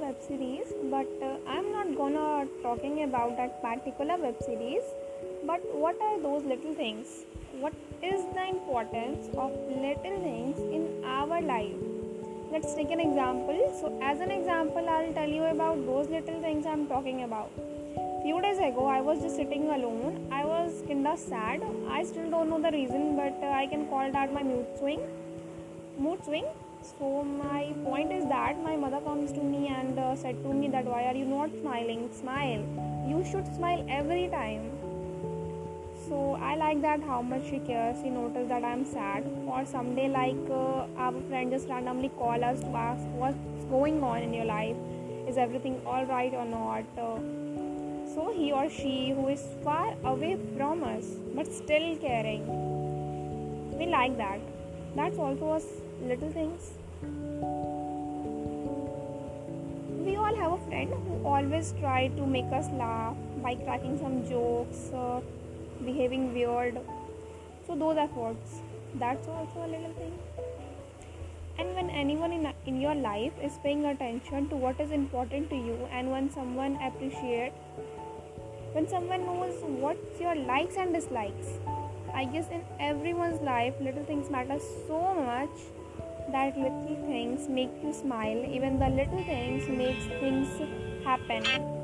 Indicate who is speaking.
Speaker 1: web series but uh, i'm not gonna talking about that particular web series. But what are those little things? What is the importance of little things in our life? Let's take an example. So as an example i'll tell you about those little things i'm talking about. Few days ago i was just sitting alone. I was kinda sad. I still don't know the reason but uh, i can call that my mood swing. Mood swing so my point is that my mother comes to me and uh, said to me that why are you not smiling? Smile. You should smile every time. So i like that how much she cares. She noticed that i'm sad. Or someday like uh, our friend just randomly call us to ask what's going on in your life. Is everything all right or not? Uh, so he or she who is far away from us but still caring. We like that. That's also a little things. We all have a friend who always try to make us laugh by cracking some jokes, uh, behaving weird. So those efforts, that's also a little thing. And when anyone in, in your life is paying attention to what is important to you, and when someone appreciates, when someone knows what's your likes and dislikes, I guess in everyone's life, little things matter so much that little things make you smile even the little things makes things happen